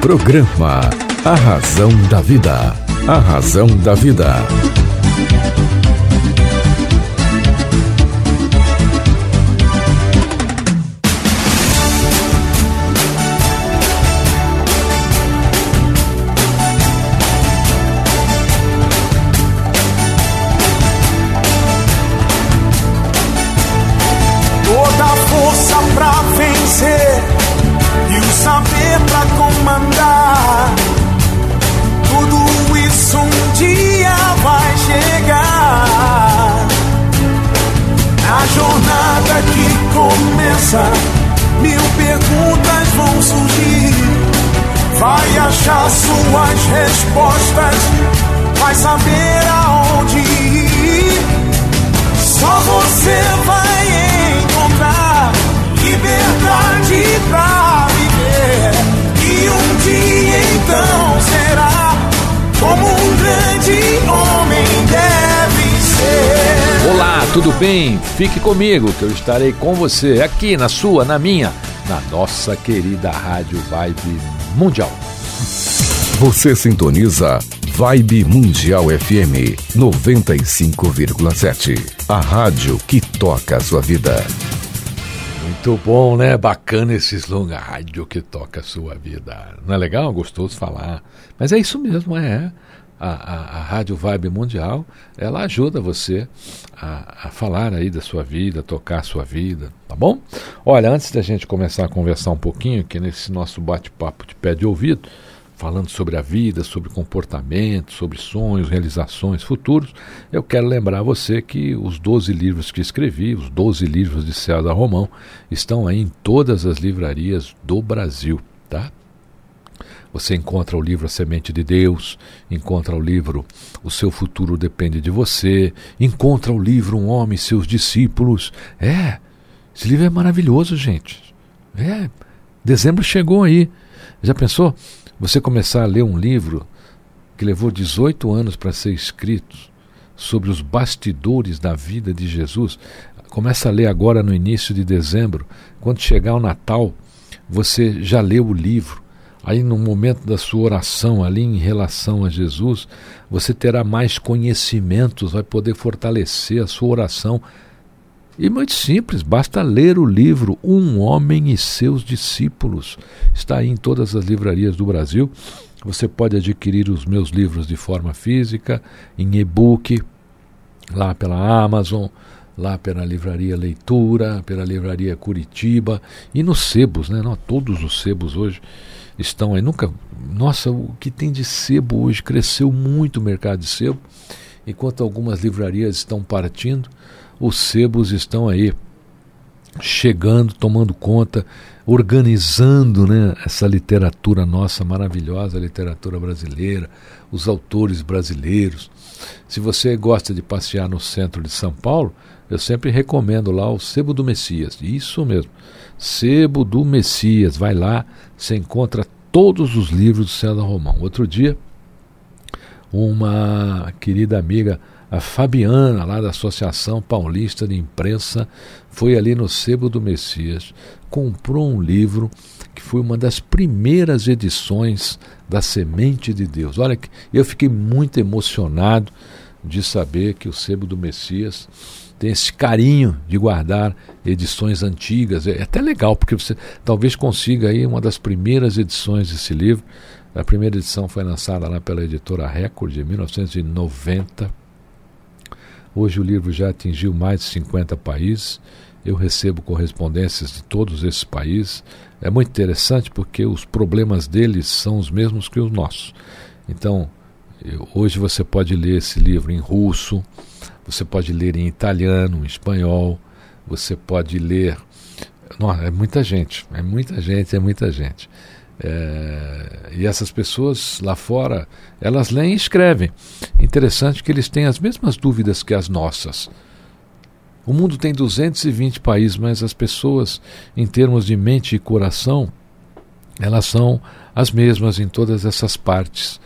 Programa A Razão da Vida. A Razão da Vida. Mil perguntas vão surgir. Vai achar suas respostas, vai saber aonde ir. Só você vai encontrar liberdade pra tudo bem? Fique comigo que eu estarei com você aqui na sua, na minha, na nossa querida Rádio Vibe Mundial. Você sintoniza Vibe Mundial FM 95,7. A rádio que toca a sua vida. Muito bom, né? Bacana esse slogan, rádio que toca a sua vida. Não é legal? Gostoso falar. Mas é isso mesmo, é a, a, a Rádio Vibe Mundial, ela ajuda você a, a, falar aí da sua vida, tocar a sua vida, tá bom? Olha, antes da gente começar a conversar um pouquinho aqui nesse nosso bate-papo de pé de ouvido, falando sobre a vida, sobre comportamento, sobre sonhos, realizações, futuros, eu quero lembrar você que os 12 livros que escrevi, os 12 livros de César Romão, estão aí em todas as livrarias do Brasil, tá? Você encontra o livro A Semente de Deus, encontra o livro O Seu Futuro Depende de Você, encontra o livro Um Homem e Seus Discípulos. É, esse livro é maravilhoso, gente. É, dezembro chegou aí. Já pensou? Você começar a ler um livro que levou 18 anos para ser escrito sobre os bastidores da vida de Jesus. Começa a ler agora no início de dezembro. Quando chegar o Natal, você já leu o livro aí no momento da sua oração, ali em relação a Jesus, você terá mais conhecimentos, vai poder fortalecer a sua oração. E muito simples, basta ler o livro Um Homem e Seus Discípulos. Está aí em todas as livrarias do Brasil. Você pode adquirir os meus livros de forma física, em e-book, lá pela Amazon, lá pela livraria Leitura, pela livraria Curitiba e nos sebos, né? Não, todos os sebos hoje estão aí. Nunca. Nossa, o que tem de sebo hoje cresceu muito o mercado de sebo. Enquanto algumas livrarias estão partindo, os sebos estão aí chegando, tomando conta, organizando né, essa literatura nossa maravilhosa, literatura brasileira, os autores brasileiros. Se você gosta de passear no centro de São Paulo, eu sempre recomendo lá o Sebo do Messias. Isso mesmo. Sebo do Messias. Vai lá, você encontra todos os livros do César Romão. Outro dia, uma querida amiga, a Fabiana, lá da Associação Paulista de Imprensa, foi ali no Sebo do Messias, comprou um livro que foi uma das primeiras edições da Semente de Deus. Olha, eu fiquei muito emocionado de saber que o Sebo do Messias tem esse carinho de guardar edições antigas. É até legal, porque você talvez consiga aí uma das primeiras edições desse livro. A primeira edição foi lançada lá pela editora Record em 1990. Hoje o livro já atingiu mais de 50 países. Eu recebo correspondências de todos esses países. É muito interessante porque os problemas deles são os mesmos que os nossos. Então, hoje você pode ler esse livro em russo, você pode ler em italiano, em espanhol, você pode ler. Nossa, é muita gente, é muita gente, é muita gente. É, e essas pessoas lá fora, elas leem e escrevem. Interessante que eles têm as mesmas dúvidas que as nossas. O mundo tem 220 países, mas as pessoas, em termos de mente e coração, elas são as mesmas em todas essas partes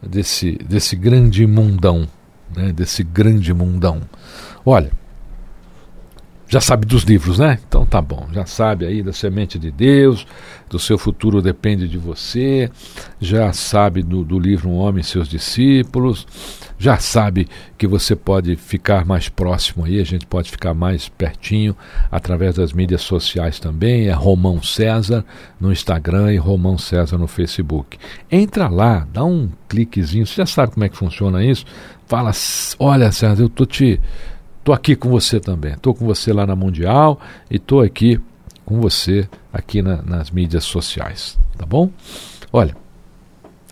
desse, desse grande mundão né, desse grande mundão. Olha, Já sabe dos livros, né? Então tá bom. Já sabe aí da semente de Deus, do seu futuro depende de você. Já sabe do, do livro Um Homem e Seus Discípulos. Já sabe que você pode ficar mais próximo aí, a gente pode ficar mais pertinho através das mídias sociais também. É Romão César no Instagram e Romão César no Facebook. Entra lá, dá um cliquezinho. Você já sabe como é que funciona isso? Fala, olha, César, eu tô te Estou aqui com você também. Estou com você lá na Mundial e estou aqui com você aqui na, nas mídias sociais. Tá bom? Olha,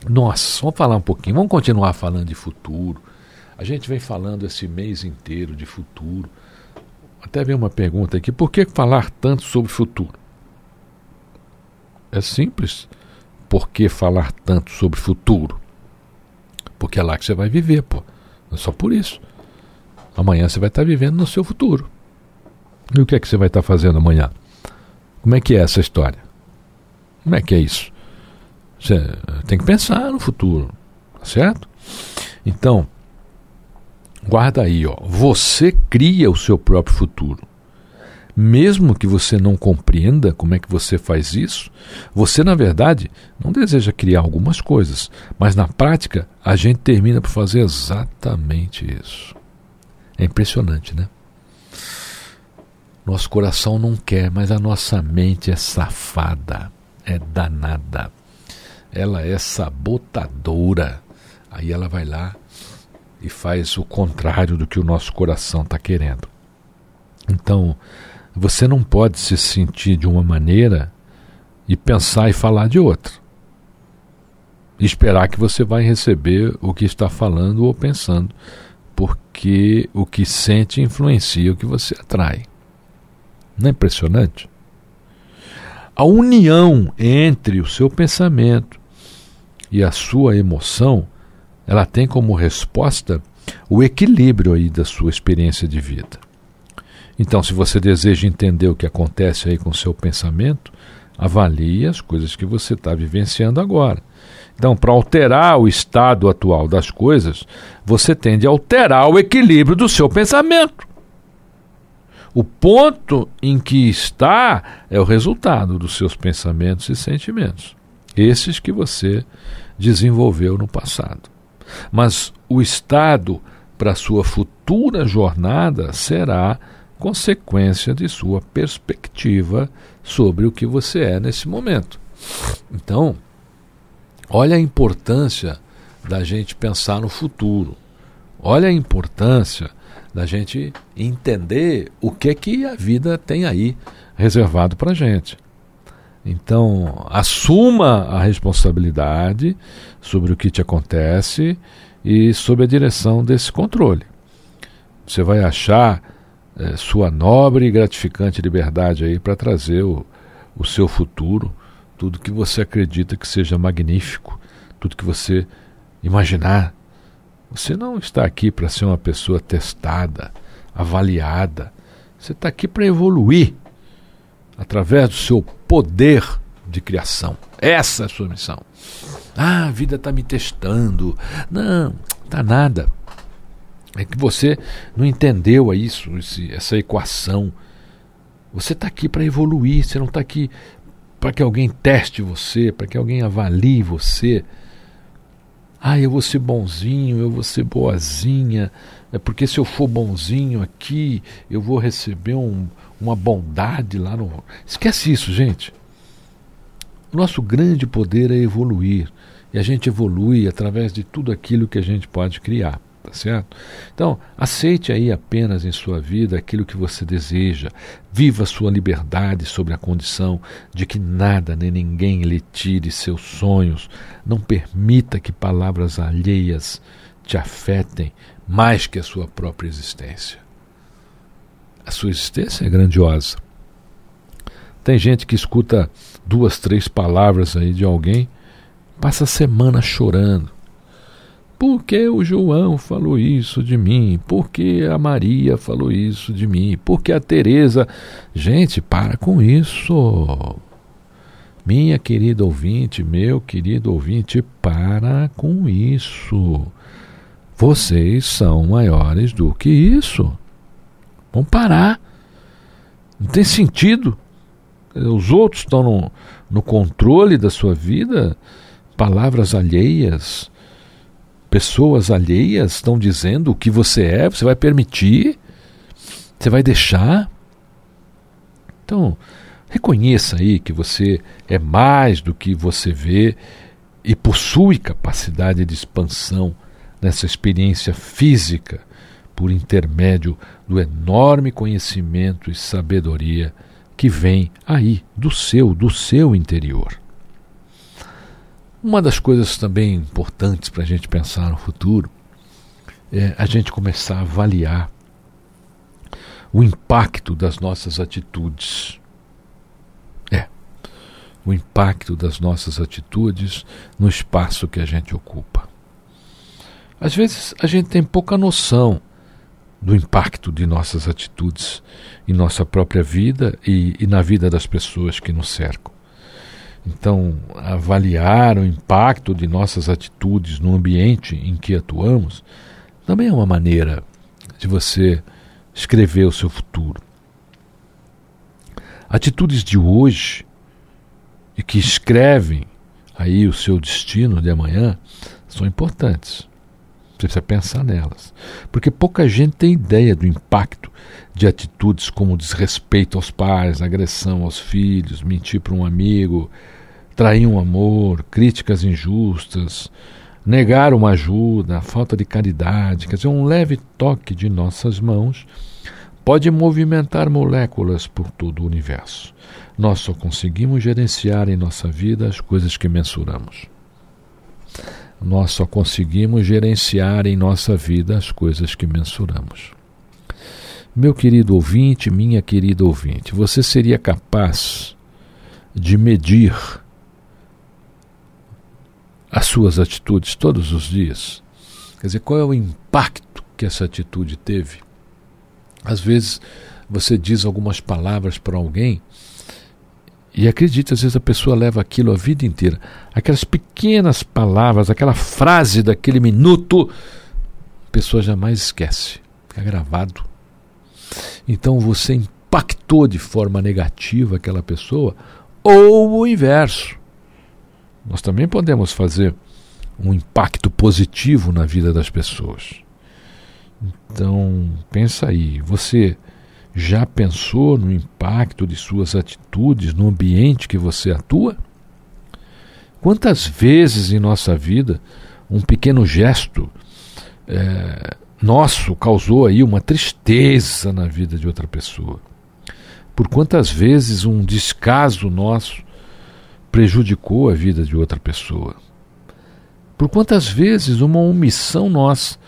nossa, vamos falar um pouquinho. Vamos continuar falando de futuro. A gente vem falando esse mês inteiro de futuro. Até veio uma pergunta aqui: por que falar tanto sobre futuro? É simples. Por que falar tanto sobre futuro? Porque é lá que você vai viver, pô. É só por isso. Amanhã você vai estar vivendo no seu futuro. E o que é que você vai estar fazendo amanhã? Como é que é essa história? Como é que é isso? Você tem que pensar no futuro, tá certo? Então, guarda aí, ó. Você cria o seu próprio futuro. Mesmo que você não compreenda como é que você faz isso, você, na verdade, não deseja criar algumas coisas, mas na prática a gente termina por fazer exatamente isso. É impressionante, né? Nosso coração não quer, mas a nossa mente é safada, é danada. Ela é sabotadora. Aí ela vai lá e faz o contrário do que o nosso coração está querendo. Então, você não pode se sentir de uma maneira e pensar e falar de outra. E esperar que você vai receber o que está falando ou pensando porque o que sente influencia o que você atrai. Não é impressionante? A união entre o seu pensamento e a sua emoção, ela tem como resposta o equilíbrio aí da sua experiência de vida. Então, se você deseja entender o que acontece aí com o seu pensamento, avalie as coisas que você está vivenciando agora. Então, para alterar o estado atual das coisas, você tende a alterar o equilíbrio do seu pensamento. O ponto em que está é o resultado dos seus pensamentos e sentimentos, esses que você desenvolveu no passado. Mas o estado para sua futura jornada será consequência de sua perspectiva sobre o que você é nesse momento. Então, Olha a importância da gente pensar no futuro. Olha a importância da gente entender o que é que a vida tem aí reservado para gente. Então, assuma a responsabilidade sobre o que te acontece e sob a direção desse controle. Você vai achar é, sua nobre e gratificante liberdade aí para trazer o, o seu futuro tudo que você acredita que seja magnífico, tudo que você imaginar. Você não está aqui para ser uma pessoa testada, avaliada. Você está aqui para evoluir através do seu poder de criação. Essa é a sua missão. Ah, a vida está me testando. Não, está nada. É que você não entendeu isso, essa equação. Você está aqui para evoluir, você não está aqui para que alguém teste você, para que alguém avalie você. Ah, eu vou ser bonzinho, eu vou ser boazinha, é porque se eu for bonzinho aqui, eu vou receber um, uma bondade lá no. Esquece isso, gente. Nosso grande poder é evoluir. E a gente evolui através de tudo aquilo que a gente pode criar tá certo? Então, aceite aí apenas em sua vida aquilo que você deseja. Viva sua liberdade sobre a condição de que nada nem ninguém lhe tire seus sonhos. Não permita que palavras alheias te afetem mais que a sua própria existência. A sua existência é grandiosa. Tem gente que escuta duas, três palavras aí de alguém, passa a semana chorando por que o João falou isso de mim? Por que a Maria falou isso de mim? Por que a Teresa? Gente, para com isso. Minha querida ouvinte, meu querido ouvinte, para com isso. Vocês são maiores do que isso. Vamos parar. Não tem sentido. Os outros estão no, no controle da sua vida, palavras alheias, pessoas alheias estão dizendo o que você é, você vai permitir? Você vai deixar? Então, reconheça aí que você é mais do que você vê e possui capacidade de expansão nessa experiência física por intermédio do enorme conhecimento e sabedoria que vem aí do seu, do seu interior. Uma das coisas também importantes para a gente pensar no futuro é a gente começar a avaliar o impacto das nossas atitudes. É, o impacto das nossas atitudes no espaço que a gente ocupa. Às vezes a gente tem pouca noção do impacto de nossas atitudes em nossa própria vida e, e na vida das pessoas que nos cercam. Então, avaliar o impacto de nossas atitudes no ambiente em que atuamos também é uma maneira de você escrever o seu futuro. Atitudes de hoje e que escrevem aí o seu destino de amanhã são importantes. Você precisa pensar nelas. Porque pouca gente tem ideia do impacto de atitudes como desrespeito aos pais, agressão aos filhos, mentir para um amigo, trair um amor, críticas injustas, negar uma ajuda, falta de caridade, quer dizer, um leve toque de nossas mãos pode movimentar moléculas por todo o universo. Nós só conseguimos gerenciar em nossa vida as coisas que mensuramos. Nós só conseguimos gerenciar em nossa vida as coisas que mensuramos. Meu querido ouvinte, minha querida ouvinte, você seria capaz de medir as suas atitudes todos os dias? Quer dizer, qual é o impacto que essa atitude teve? Às vezes você diz algumas palavras para alguém e acredite, às vezes a pessoa leva aquilo a vida inteira. Aquelas pequenas palavras, aquela frase daquele minuto, a pessoa jamais esquece. Fica gravado. Então você impactou de forma negativa aquela pessoa, ou o inverso. Nós também podemos fazer um impacto positivo na vida das pessoas. Então, pensa aí, você já pensou no impacto de suas atitudes no ambiente que você atua? Quantas vezes em nossa vida um pequeno gesto é, nosso causou aí uma tristeza na vida de outra pessoa? Por quantas vezes um descaso nosso prejudicou a vida de outra pessoa? Por quantas vezes uma omissão nossa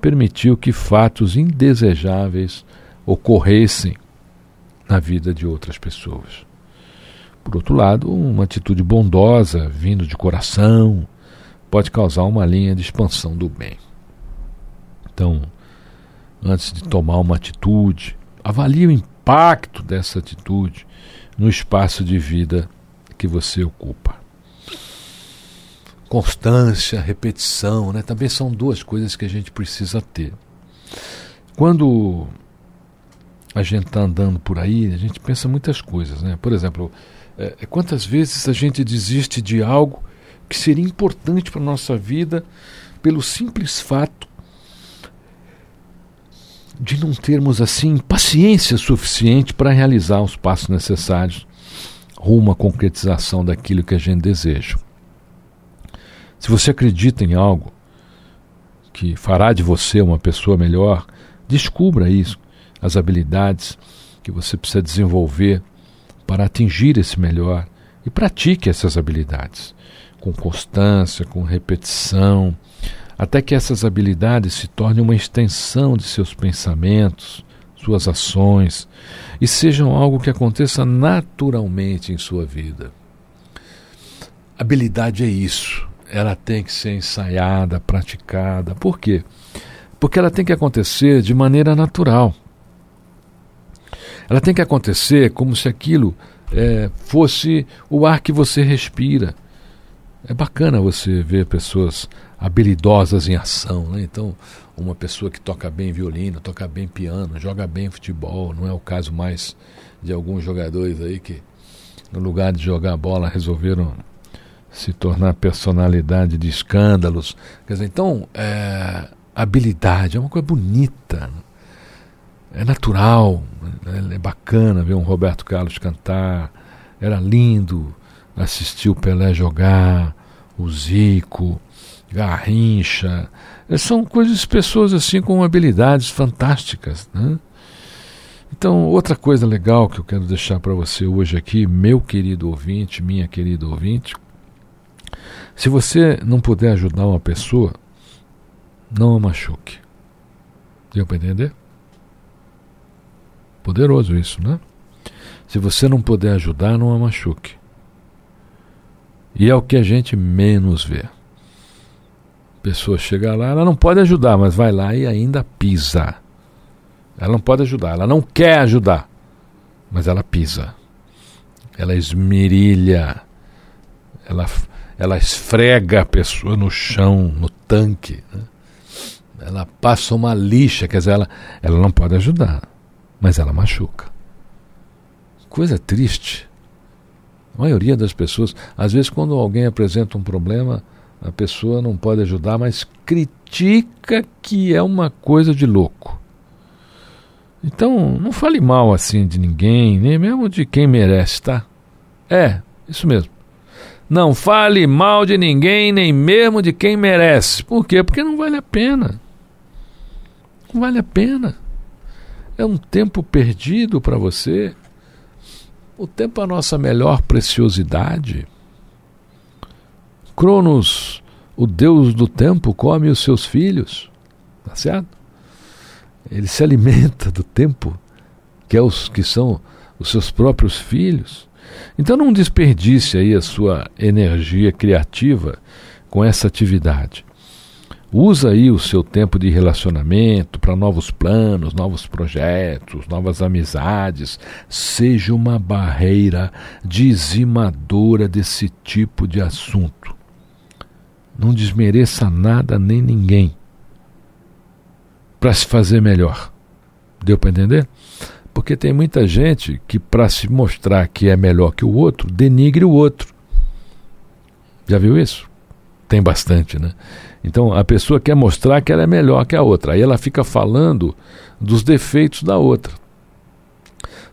permitiu que fatos indesejáveis ocorressem na vida de outras pessoas. Por outro lado, uma atitude bondosa, vindo de coração, pode causar uma linha de expansão do bem. Então, antes de tomar uma atitude, avalie o impacto dessa atitude no espaço de vida que você ocupa. Constância, repetição, né? também são duas coisas que a gente precisa ter. Quando a gente está andando por aí, a gente pensa muitas coisas, né? Por exemplo, é, é, quantas vezes a gente desiste de algo que seria importante para a nossa vida pelo simples fato de não termos assim paciência suficiente para realizar os passos necessários rumo à concretização daquilo que a gente deseja. Se você acredita em algo que fará de você uma pessoa melhor, descubra isso as habilidades que você precisa desenvolver para atingir esse melhor e pratique essas habilidades com constância, com repetição, até que essas habilidades se tornem uma extensão de seus pensamentos, suas ações e sejam algo que aconteça naturalmente em sua vida. Habilidade é isso. Ela tem que ser ensaiada, praticada. Por quê? Porque ela tem que acontecer de maneira natural. Ela tem que acontecer como se aquilo é, fosse o ar que você respira. É bacana você ver pessoas habilidosas em ação. Né? Então, uma pessoa que toca bem violino, toca bem piano, joga bem futebol, não é o caso mais de alguns jogadores aí que, no lugar de jogar bola, resolveram se tornar personalidade de escândalos. Quer dizer, então, é, habilidade é uma coisa bonita, é natural, é bacana ver um Roberto Carlos cantar, era lindo assistir o Pelé jogar, o Zico, Garrincha. São coisas, pessoas assim com habilidades fantásticas. Né? Então, outra coisa legal que eu quero deixar para você hoje aqui, meu querido ouvinte, minha querida ouvinte, se você não puder ajudar uma pessoa, não a machuque. Deu para entender? Poderoso isso, né? Se você não puder ajudar, não a machuque. E é o que a gente menos vê. Pessoa chega lá, ela não pode ajudar, mas vai lá e ainda pisa. Ela não pode ajudar, ela não quer ajudar, mas ela pisa. Ela esmerilha, ela, ela esfrega a pessoa no chão, no tanque. Né? Ela passa uma lixa, quer dizer, ela, ela não pode ajudar, mas ela machuca. Coisa triste. A maioria das pessoas, às vezes, quando alguém apresenta um problema, a pessoa não pode ajudar, mas critica que é uma coisa de louco. Então, não fale mal assim de ninguém, nem mesmo de quem merece, tá? É, isso mesmo. Não fale mal de ninguém, nem mesmo de quem merece. Por quê? Porque não vale a pena. Não vale a pena. É um tempo perdido para você. O tempo é a nossa melhor preciosidade. Cronos, o deus do tempo, come os seus filhos. Tá certo? Ele se alimenta do tempo, que, é os, que são os seus próprios filhos. Então não desperdice aí a sua energia criativa com essa atividade. Usa aí o seu tempo de relacionamento para novos planos, novos projetos, novas amizades. Seja uma barreira dizimadora desse tipo de assunto. Não desmereça nada nem ninguém para se fazer melhor. Deu para entender? Porque tem muita gente que, para se mostrar que é melhor que o outro, denigre o outro. Já viu isso? Tem bastante, né? Então a pessoa quer mostrar que ela é melhor que a outra. Aí ela fica falando dos defeitos da outra.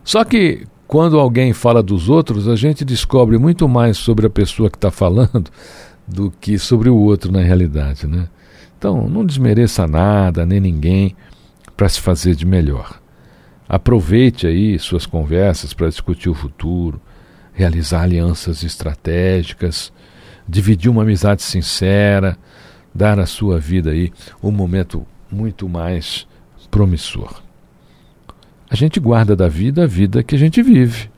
Só que quando alguém fala dos outros, a gente descobre muito mais sobre a pessoa que está falando do que sobre o outro na realidade, né? Então não desmereça nada nem ninguém para se fazer de melhor. Aproveite aí suas conversas para discutir o futuro, realizar alianças estratégicas, dividir uma amizade sincera dar à sua vida aí um momento muito mais promissor. A gente guarda da vida a vida que a gente vive.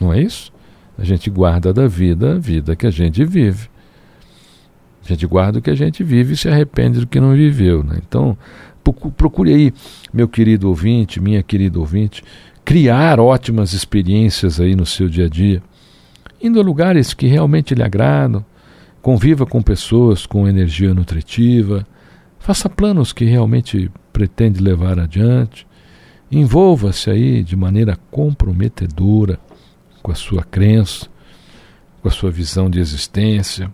Não é isso? A gente guarda da vida a vida que a gente vive. A gente guarda o que a gente vive e se arrepende do que não viveu. Né? Então, procure aí, meu querido ouvinte, minha querida ouvinte, criar ótimas experiências aí no seu dia a dia, indo a lugares que realmente lhe agradam, Conviva com pessoas com energia nutritiva. Faça planos que realmente pretende levar adiante. Envolva-se aí de maneira comprometedora com a sua crença, com a sua visão de existência.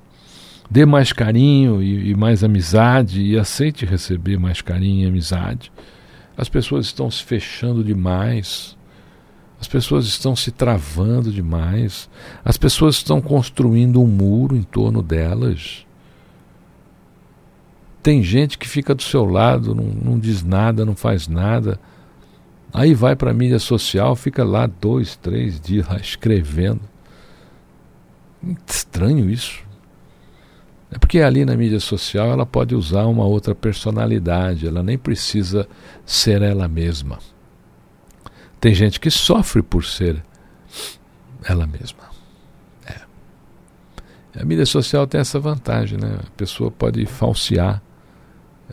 Dê mais carinho e, e mais amizade e aceite receber mais carinho e amizade. As pessoas estão se fechando demais as pessoas estão se travando demais. As pessoas estão construindo um muro em torno delas. Tem gente que fica do seu lado, não, não diz nada, não faz nada. Aí vai para a mídia social, fica lá dois, três dias escrevendo. Estranho isso. É porque ali na mídia social ela pode usar uma outra personalidade, ela nem precisa ser ela mesma. Tem gente que sofre por ser ela mesma. É. A mídia social tem essa vantagem, né? A pessoa pode falsear,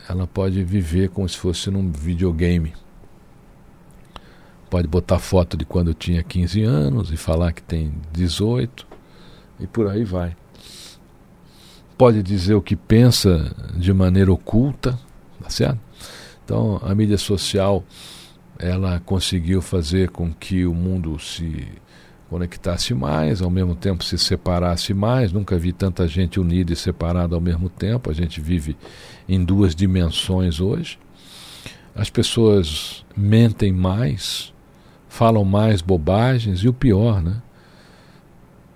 ela pode viver como se fosse num videogame. Pode botar foto de quando tinha 15 anos e falar que tem 18 e por aí vai. Pode dizer o que pensa de maneira oculta, tá certo? Então a mídia social ela conseguiu fazer com que o mundo se conectasse mais, ao mesmo tempo se separasse mais. Nunca vi tanta gente unida e separada ao mesmo tempo. A gente vive em duas dimensões hoje. As pessoas mentem mais, falam mais bobagens e o pior, né?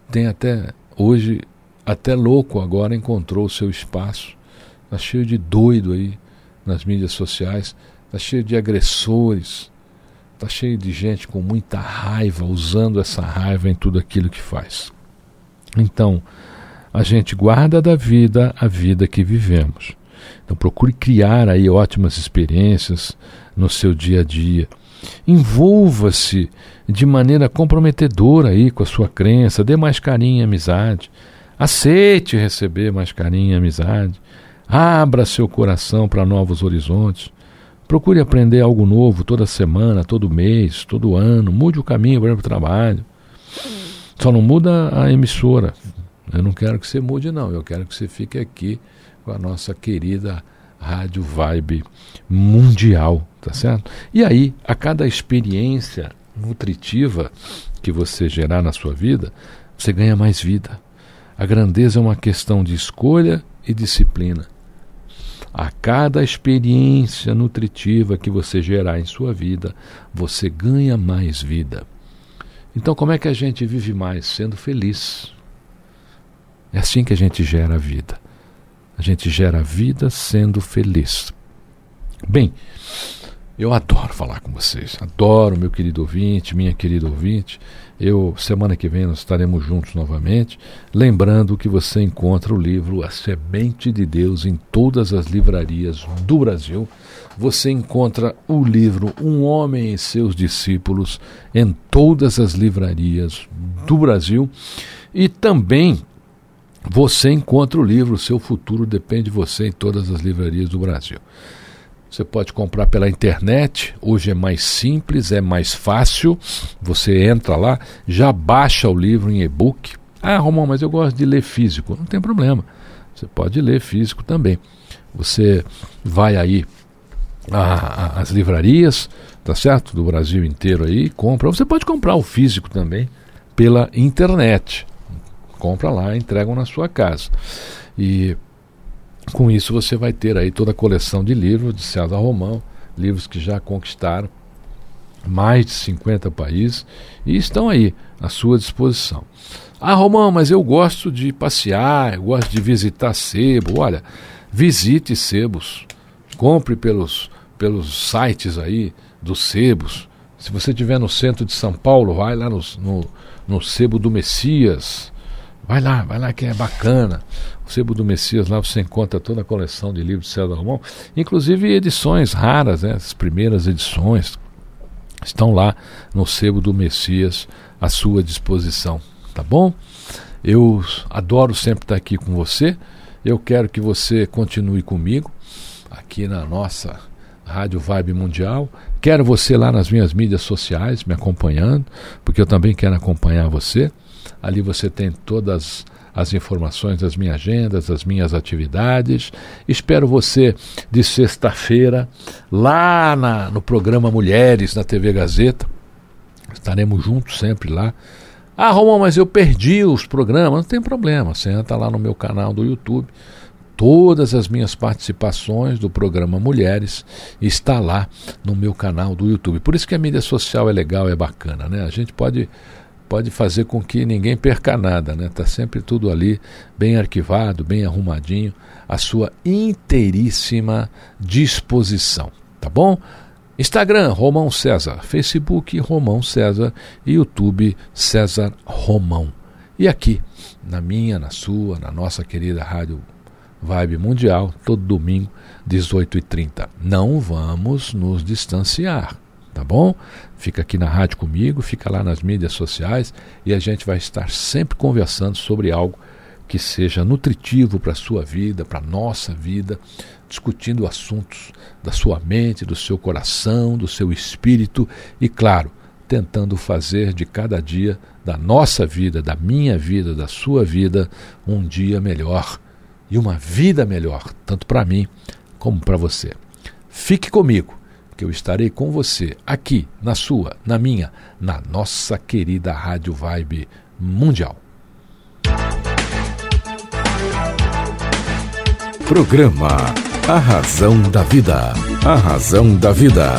Tem até hoje até louco agora encontrou o seu espaço. Está cheio de doido aí nas mídias sociais, está cheio de agressores, está cheio de gente com muita raiva, usando essa raiva em tudo aquilo que faz. Então, a gente guarda da vida a vida que vivemos. Então procure criar aí ótimas experiências no seu dia a dia. Envolva-se de maneira comprometedora aí com a sua crença, dê mais carinho e amizade. Aceite receber mais carinho e amizade. Abra seu coração para novos horizontes. Procure aprender algo novo toda semana, todo mês, todo ano. Mude o caminho para o trabalho. Só não muda a emissora. Eu não quero que você mude, não. Eu quero que você fique aqui com a nossa querida Rádio Vibe Mundial, tá certo? E aí, a cada experiência nutritiva que você gerar na sua vida, você ganha mais vida. A grandeza é uma questão de escolha e disciplina. A cada experiência nutritiva que você gerar em sua vida, você ganha mais vida. Então, como é que a gente vive mais? Sendo feliz. É assim que a gente gera a vida. A gente gera a vida sendo feliz. Bem, eu adoro falar com vocês, adoro meu querido ouvinte, minha querida ouvinte. Eu semana que vem nós estaremos juntos novamente, lembrando que você encontra o livro A Semente de Deus em todas as livrarias do Brasil. Você encontra o livro Um Homem e seus Discípulos em todas as livrarias do Brasil e também você encontra o livro Seu Futuro Depende de Você em todas as livrarias do Brasil. Você pode comprar pela internet, hoje é mais simples, é mais fácil. Você entra lá, já baixa o livro em e-book. Ah, Romão, mas eu gosto de ler físico. Não tem problema. Você pode ler físico também. Você vai aí às livrarias, tá certo? Do Brasil inteiro aí, compra. Você pode comprar o físico também pela internet. Compra lá, entregam na sua casa. E com isso você vai ter aí toda a coleção de livros de César Romão, livros que já conquistaram mais de 50 países e estão aí à sua disposição. Ah, Romão, mas eu gosto de passear, eu gosto de visitar sebo. Olha, visite sebos, compre pelos, pelos sites aí dos sebos. Se você estiver no centro de São Paulo, vai lá no, no, no sebo do Messias. Vai lá, vai lá que é bacana. O Sebo do Messias, lá você encontra toda a coleção de livros de César Romão, inclusive edições raras, né, as primeiras edições estão lá no Sebo do Messias à sua disposição, tá bom? Eu adoro sempre estar aqui com você. Eu quero que você continue comigo aqui na nossa Rádio Vibe Mundial. Quero você lá nas minhas mídias sociais me acompanhando, porque eu também quero acompanhar você. Ali você tem todas as informações das minhas agendas, das minhas atividades. Espero você de sexta-feira lá na, no programa Mulheres na TV Gazeta. Estaremos juntos sempre lá. Ah, Romão, mas eu perdi os programas. Não tem problema, você entra lá no meu canal do YouTube. Todas as minhas participações do programa Mulheres está lá no meu canal do YouTube. Por isso que a mídia social é legal, é bacana, né? A gente pode pode fazer com que ninguém perca nada, né? Tá sempre tudo ali bem arquivado, bem arrumadinho, à sua inteiríssima disposição, tá bom? Instagram Romão César, Facebook Romão César e YouTube César Romão. E aqui, na minha, na sua, na nossa querida rádio Vibe Mundial, todo domingo, 18h30. Não vamos nos distanciar tá bom? Fica aqui na rádio comigo, fica lá nas mídias sociais e a gente vai estar sempre conversando sobre algo que seja nutritivo para a sua vida, para a nossa vida, discutindo assuntos da sua mente, do seu coração, do seu espírito e, claro, tentando fazer de cada dia da nossa vida, da minha vida, da sua vida, um dia melhor e uma vida melhor, tanto para mim como para você. Fique comigo que eu estarei com você aqui, na sua, na minha, na nossa querida Rádio Vibe Mundial. Programa A Razão da Vida. A Razão da Vida.